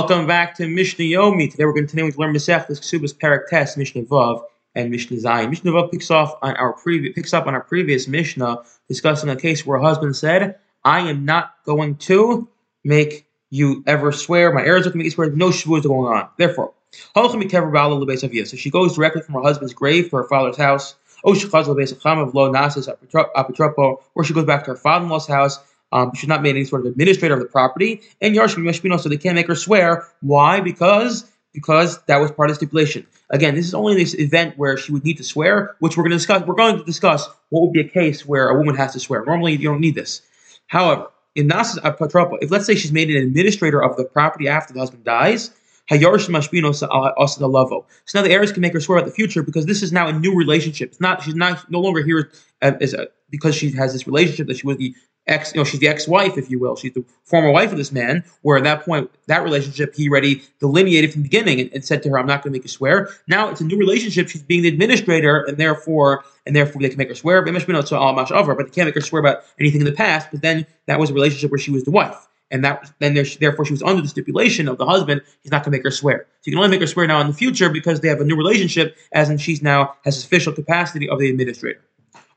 Welcome back to Mishnah Yomi. Today we're going to continue to learn Masechtas Ksubas Perek Tes Mishnah Vav and Mishnah Zayin. Mishnah Vav picks off on our picks up on our previous Mishnah discussing a case where a husband said, "I am not going to make you ever swear. My heirs are going to make you swear. No shavuos are going on. Therefore, so she goes directly from her husband's grave to her father's house. Or she goes back to her father-in-law's house um, she's not made any sort of administrator of the property, and Yarshim Yashbino, so they can't make her swear. Why? Because because that was part of the stipulation. Again, this is only this event where she would need to swear, which we're going to discuss. We're going to discuss what would be a case where a woman has to swear. Normally, you don't need this. However, in Nasas Apatropa, uh, if let's say she's made an administrator of the property after the husband dies, Yarshim Mashpino, uh, so now the heirs can make her swear about the future because this is now a new relationship. It's not she's not no longer here uh, as a, because she has this relationship that she was the ex, you know, she's the ex-wife, if you will. She's the former wife of this man. Where at that point, that relationship he already delineated from the beginning and, and said to her, "I'm not going to make you swear." Now it's a new relationship. She's being the administrator, and therefore, and therefore they can make her swear. But they can't make her swear about anything in the past. But then that was a relationship where she was the wife and that then therefore she was under the stipulation of the husband. He's not going to make her swear. So you can only make her swear now in the future because they have a new relationship, as in she's now has official capacity of the administrator.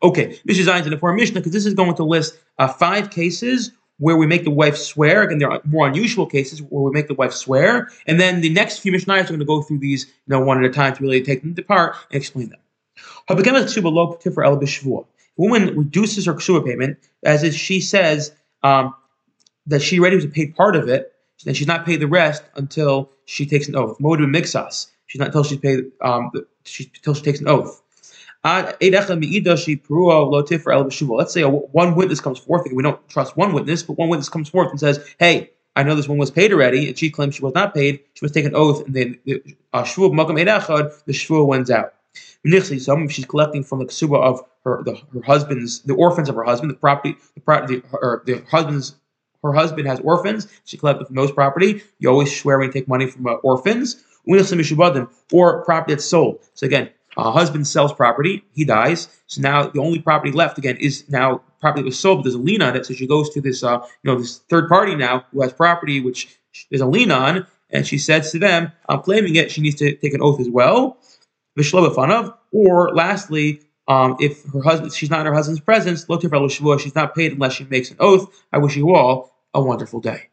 Okay, Mishnah Zayin in the form Mishnah because this is going to list uh, five cases where we make the wife swear. Again, there are more unusual cases where we make the wife swear, and then the next few Mishnahs are going to go through these, you know, one at a time to really take them apart and explain them. A woman reduces her ksuba payment as if she says um, that she already was paid part of it, and she's not paid the rest until she takes an oath. Moed mixas. She's not until she's paid um, she, until she takes an oath. Let's say a, one witness comes forth. We don't trust one witness, but one witness comes forth and says, "Hey, I know this one was paid already, and she claims she was not paid. She must take an oath, and then the the shvua wins out." Some she's collecting from the ksuba of her the, her husband's the orphans of her husband, the property, the property, the husband's her husband has orphans. She collected from those property. You always swear when you take money from uh, orphans. Or property that's sold. So again, a husband sells property, he dies. So now the only property left again is now property was sold, but there's a lien on it. So she goes to this, uh, you know, this third party now who has property which there's a lien on, and she says to them, "I'm claiming it." She needs to take an oath as well. Or lastly, um, if her husband, she's not in her husband's presence, she's not paid unless she makes an oath. I wish you all a wonderful day.